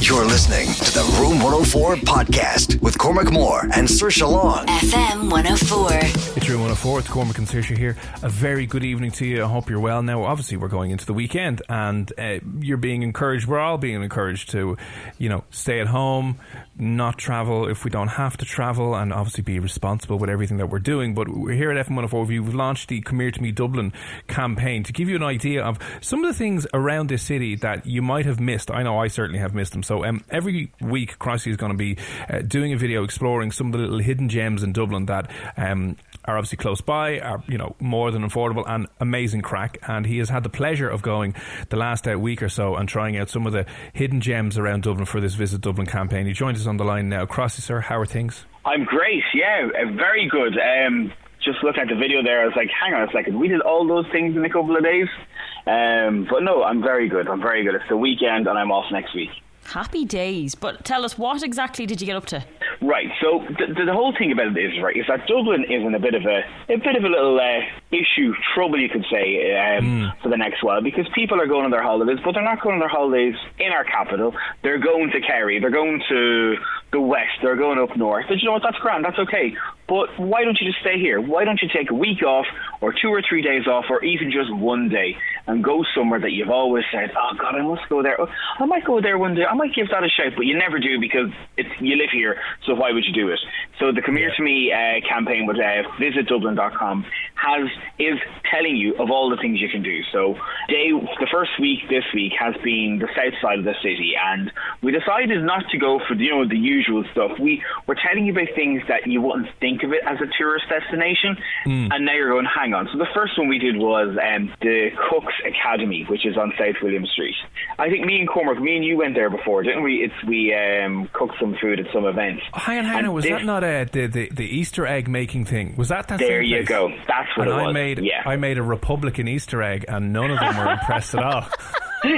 You're listening to the Room 104 podcast with Cormac Moore and Sir Long. FM 104. It's Room 104. It's Cormac and Saoirse here. A very good evening to you. I hope you're well. Now, obviously, we're going into the weekend and uh, you're being encouraged. We're all being encouraged to, you know, stay at home, not travel if we don't have to travel, and obviously be responsible with everything that we're doing. But we're here at FM 104. We've launched the Come Here to Me Dublin campaign to give you an idea of some of the things around this city that you might have missed. I know I certainly have missed them. So um, every week, Crossy is going to be uh, doing a video exploring some of the little hidden gems in Dublin that um, are obviously close by, are you know more than affordable and amazing crack. And he has had the pleasure of going the last uh, week or so and trying out some of the hidden gems around Dublin for this Visit Dublin campaign. He joins us on the line now. Crossy, sir, how are things? I'm great, yeah, uh, very good. Um, just looking at the video there, I was like, hang on a second, we did all those things in a couple of days. Um, but no, I'm very good. I'm very good. It's the weekend and I'm off next week. Happy days. But tell us, what exactly did you get up to? Right. So the, the whole thing about it is right is that Dublin is in a bit of a a bit of a little uh, issue, trouble you could say, um, for the next while because people are going on their holidays, but they're not going on their holidays in our capital. They're going to Kerry. They're going to the west. They're going up north. And you know what? That's grand. That's okay. But why don't you just stay here? Why don't you take a week off, or two or three days off, or even just one day, and go somewhere that you've always said, "Oh God, I must go there. Oh, I might go there one day. I might give that a shout," but you never do because it's you live here. So why would you do it? So the Come Here to Me uh, campaign with uh, visitdublin.com has is telling you of all the things you can do. So day the first week this week has been the south side of the city, and we decided not to go for you know the usual stuff. We we're telling you about things that you wouldn't think of it as a tourist destination, and now you're going, hang on. So the first one we did was um, the Cooks Academy, which is on South William Street. I think me and Cormac, me and you went there before, didn't we? It's we um, cooked some food at some event. Hang on, hang on. Was this- that not uh, the, the the Easter egg making thing? Was that that? There you go. That's what and it I was. made yeah. I made a Republican Easter egg, and none of them were impressed at all.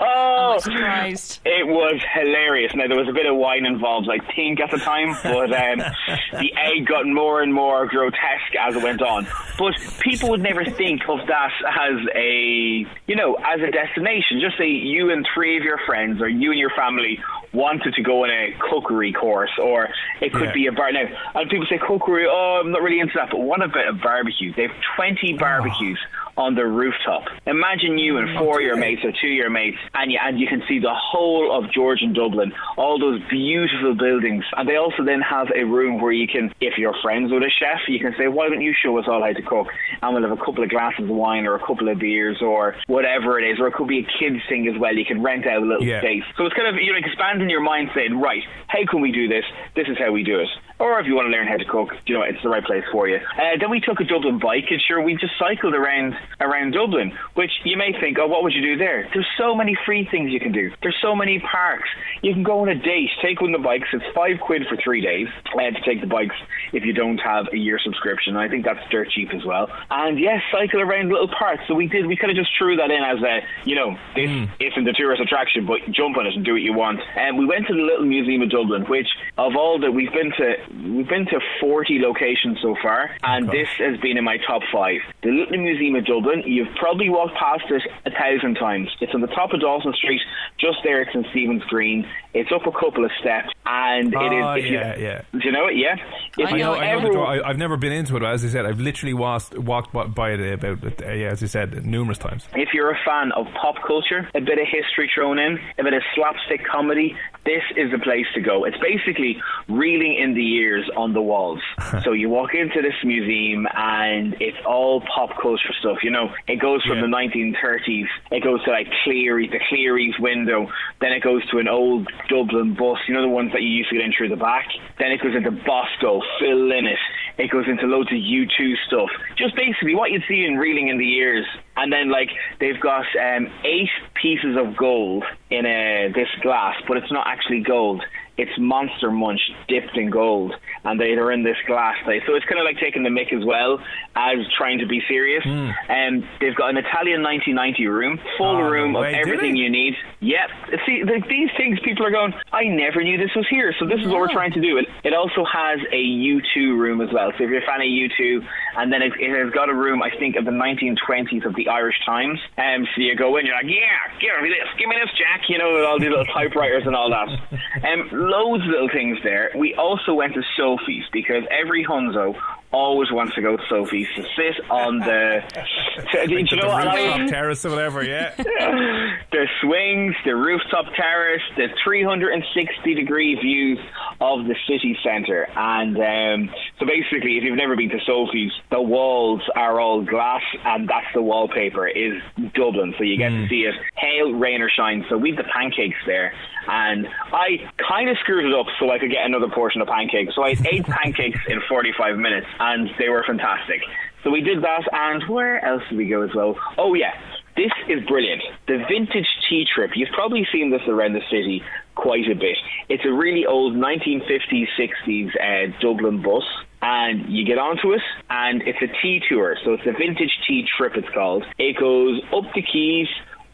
oh, Surprised. It was hilarious. Now there was a bit of wine involved, I think, at the time, but um, the egg got more and more grotesque as it went on. But people would never think of that as a, you know, as a destination. Just say you and three of your friends, or you and your family, wanted to go on a cookery course, or it could Yeah. be a bar. Now, and people say cookery. Oh, I'm not really into that. But what about a barbecue? They have 20 barbecues on the rooftop. Imagine you and oh, four of your mates or two of your mates, and you, and you can see the whole of Georgian Dublin, all those beautiful buildings. And they also then have a room where you can, if you're friends with a chef, you can say, why don't you show us all how to cook? And we'll have a couple of glasses of wine or a couple of beers or whatever it is. Or it could be a kids thing as well. You can rent out a little Yeah. space. So it's kind of, you know, expanding your mind saying, right, how can we do this? This is how we do it. Or if you want to learn how to cook, you know, it's the right place for you. Uh, then we took a Dublin bike, and sure, we just cycled around around Dublin, which you may think, oh, what would you do there? There's so many free things you can do. There's so many parks. You can go on a date, take one of the bikes. It's five quid for three days uh, to take the bikes if you don't have a year subscription. I think that's dirt cheap as well. And yes, cycle around little parks. So we did. We kind of just threw that in as a, you know, this isn't the tourist attraction, but jump on it and do what you want. And we went to the Little Museum of Dublin, which of all that we've been to, we've been to 40 locations so far, and this has been in my top five. The Little Museum of Dublin. You've probably walked past it a thousand times. It's on the top of Dawson Street, just there. It's in Stephen's Green. It's up a couple of steps, and Oh, it is. If yeah, you, yeah. Do you know it? Yeah. If I know- I know ever- the door. I, I've never been into it, but as I said, I've literally walked, walked by- by it about, uh, yeah, as I said, numerous times. if you're a fan of pop culture, a bit of history thrown in, a bit of slapstick comedy, this is the place to go. It's basically reeling in the years on the walls. so you walk into this museum and it's all pop culture stuff. You know, it goes from Yeah. the 1930s, it goes to like Cleary, the Clerys window, then it goes to an old Dublin bus, you know, the ones that you used to get in through the back. Then it goes into Bosco, Phil Lynott. It it goes into loads of U2 stuff. Just basically what you'd see in Reeling in the Years. And then, like, they've got um, eight pieces of gold in uh, this glass, but it's not actually gold. It's Monster Munch dipped in gold, and they are in this glass. They, so it's kind of like taking the mick as well as trying to be serious. And they've got an Italian 1990 room, full Oh, no room of way, do everything you need. Yep. See, like, these things people are going. I never knew this was here. So this is what we're trying to do. It, it also has a U2 room as well. So if you're a fan of U2, and then it, it has got a room, I think, of the 1920s of the Irish Times. Um, so you go in, you're like, yeah, give me this, give me this, Jack. You know, with all these little typewriters and all that. Um, loads of little things there. We also went to Sophie's because every Hunzo always wants to go to Sophie's to sit on the. to- you the know rooftop terrace or whatever, yeah. the swings, the rooftop terrace, the 360 degree views of the city centre. And um, so basically, if you've never been to Sophie's, the walls are all glass, and that's the wallpaper is Dublin. So you get to see it hail, rain, or shine. So we had the pancakes there. And I kind of screwed it up so I could get another portion of pancakes. So I ate eight pancakes in 45 minutes, and they were fantastic. So we did that, and where else did we go as well? Oh, yeah. This is brilliant. The vintage tea trip. You've probably seen this around the city quite a bit. It's a really old 1950s, 60s uh, Dublin bus. And you get onto it, and it's a tea tour. So it's a vintage tea trip, it's called. It goes up the Quays,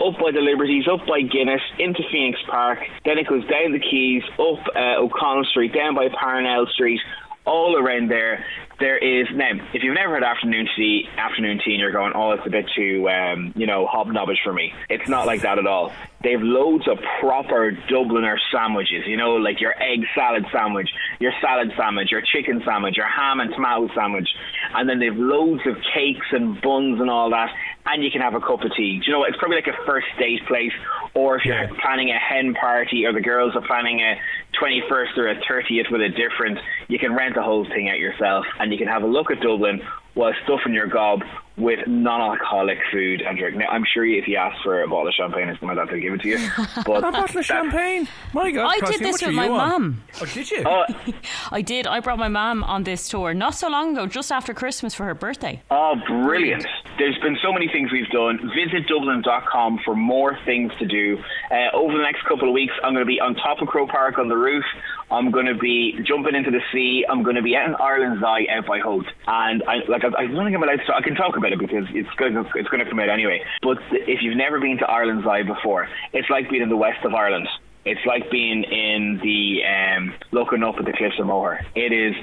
up by the Liberties, up by Guinness, into Phoenix Park. Then it goes down the Quays, up uh, O'Connell Street, down by Parnell Street, all around there. There is now. If you've never had afternoon tea, afternoon tea, and you're going, oh, it's a bit too, um, you know, hobnobbish for me. It's not like that at all. They've loads of proper Dubliner sandwiches. You know, like your egg salad sandwich, your salad sandwich, your chicken sandwich, your ham and tomato sandwich, and then they've loads of cakes and buns and all that. And you can have a cup of tea. Do you know what? It's probably like a first date place, or if you're planning a hen party, or the girls are planning a 21st or a 30th with a different, you can rent the whole thing out yourself and you can have a look at Dublin while stuffing your gob with non-alcoholic food and drink. Now, I'm sure if you ask for a bottle of champagne or something like that, they'll give it to you. But A bottle of champagne. My God, I Crossy, did this what with my mum. Oh, did you? Oh, I did. I brought my mum on this tour not so long ago, just after Christmas for her birthday. Oh, brilliant. There's been so many things we've done. Visit Dublin.com for more things to do. Uh, over the next couple of weeks, I'm going to be on top of Croke Park on the roof. I'm going to be jumping into the sea. I'm going to be out in Ireland's Eye out by Howth. And I, like, I, I don't think I'm allowed to. I can talk about it because it's going, to, it's going to come out anyway. But if you've never been to Ireland's Eye before, it's like being in the west of Ireland. It's like being in the, um, looking up at the cliffs of Moher. It is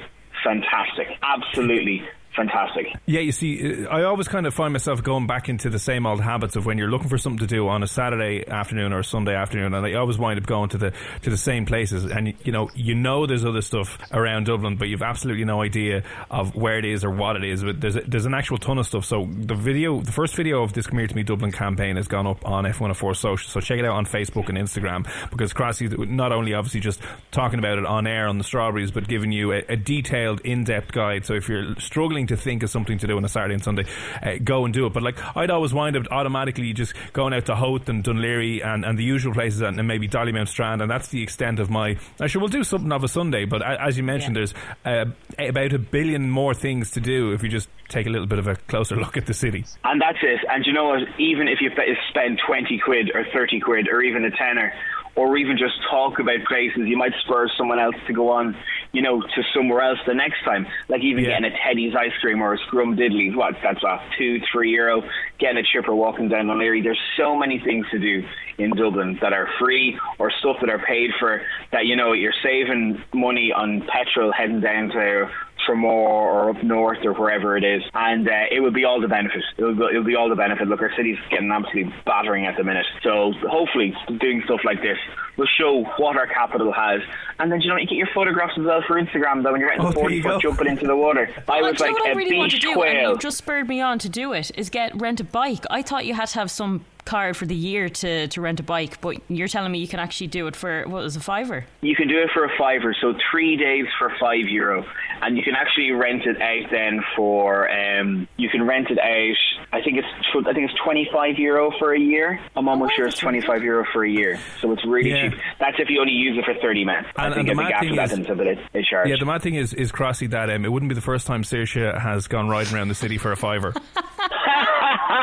fantastic. Absolutely fantastic. Yeah, you see, uh, I always kind of find myself going back into the same old habits of when you're looking for something to do on a Saturday afternoon or a Sunday afternoon, and I always wind up going to the to the same places. And you know, you know, there's other stuff around Dublin, but you've absolutely no idea of where it is or what it is. But there's a, there's an actual ton of stuff. So the video, the first video of this Come Here to Me Dublin campaign has gone up on FM 104 social. So check it out on Facebook and Instagram because Crossy not only obviously just talking about it on air on the strawberries, but giving you a, a detailed, in-depth guide. So if you're struggling to think of something to do on a Saturday and Sunday, uh, go and do it. But like I'd always wind up automatically just going out to Howth and Dún Laoghaire and, and the usual places and, and maybe Dollymount Strand, and that's the extent of my. I sure we'll do something of a Sunday, but a- as you mentioned, there's uh, about a billion more things to do if you just take a little bit of a closer look at the city. And that's it. And you know what? Even if you spend 20 quid or 30 quid or even a tenner, or even just talk about places, you might spur someone else to go on, you know, to somewhere else the next time. Like even Yeah. getting a Teddy's ice cream or a Scrumdiddly's. What? That's off two, three euro. Getting a chipper walking down O'Leary. There's so many things to do in Dublin that are free or stuff that are paid for that, you know, you're saving money on petrol heading down to Tramore or up north or wherever it is, and uh, it would be all the benefit. It would, it would be all the benefit. Look, our city's getting absolutely battering at the minute, so hopefully doing stuff like this will show what our capital has, and then you know you get your photographs as well for Instagram. Though when you're getting Oh, the there 40 you foot go. jumping into the water, I was do you like what I a really want to beach do, and you've just spurred me on to do it, is get rent a bike. I thought you had to have some card for the year to, to rent a bike, but you're telling me you can actually do it for what was a fiver? You can do it for a fiver, so three days for five euro, and you can actually rent it out then for. Um, you can rent it out. I think it's tw- I think it's twenty five euro for a year. I'm almost Oh, sure it's twenty five euro for a year, so it's really Yeah. cheap. That's if you only use it for thirty minutes. And- I think and the mad after thing that, is- then it's a bit of a charge. Yeah, the mad thing is, is Crossy, that um, it wouldn't be the first time Saoirse has gone riding around the city for a fiver.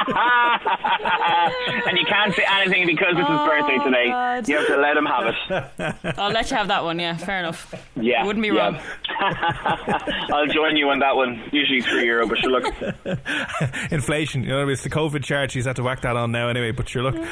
and you can't say anything because it's his birthday today. Oh, God. You have to let him have it. I'll let you have that one, yeah, fair enough. Yeah, Wouldn't be yeah. wrong. I'll join you on that one. Usually three euro, but sure, look. Inflation, you know, it's the COVID charge. She's had to whack that on now anyway. But sure, look.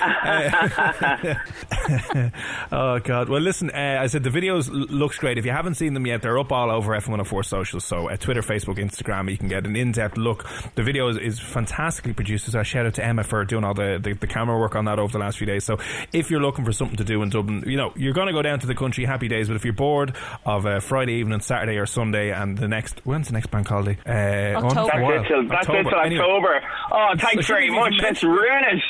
Uh, oh God. Well, listen. Uh, I said the videos l- looks great. If you haven't seen them yet, they're up all over FM 104 socials. So uh, Twitter, Facebook, Instagram. You can get an in-depth look. The video is, is fantastically produced. So I shout out to Emma for doing all the, the the camera work on that over the last few days. So if you're looking for something to do in Dublin, you know you're going to go down to the country. Happy days. But if you're bored of uh, Friday evening, Saturday or Sunday, and the next when's the next bank holiday? Uh, oh, not for a October. That's while. it till, that's it till Anyway. October. Oh, thanks So very much. even Let's ruin it.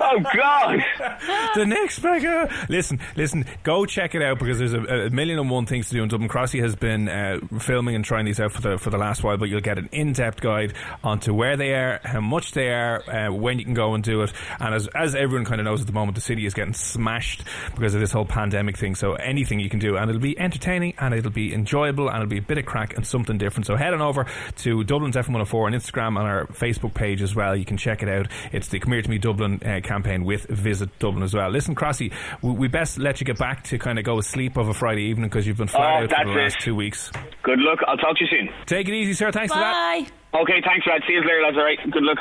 Oh, God. the next mega. Listen, listen, go check it out because there's a, a million and one things to do. in Dublin Crossy has been uh, filming and trying these out for the for the last while, but you'll get an in-depth guide onto where they are, how much they are, uh, when you can go and do it. And as as everyone kind of knows at the moment, the city is getting smashed because of this whole pandemic thing. So anything you can do, and it'll be entertaining, and it'll be enjoyable, and it'll be a bit of crack and something different. So head on over to Dublin's FM 104 on Instagram and our Facebook page as well. You can check it out. It's the Come Here to Me Dublin uh, campaign with Visit Dublin as well. Listen, Crossy, we, we best let you get back to kind of go asleep of a Friday evening because you've been flat Oh, out for the last it. two weeks. Good luck. I'll talk to you soon. Take it easy, sir. Thanks for that. Bye. Okay, thanks, lad. See you later, lads. All right. Good luck.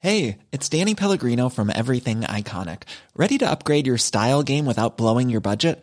Hey, it's Danny Pellegrino from Everything Iconic. Ready to upgrade your style game without blowing your budget?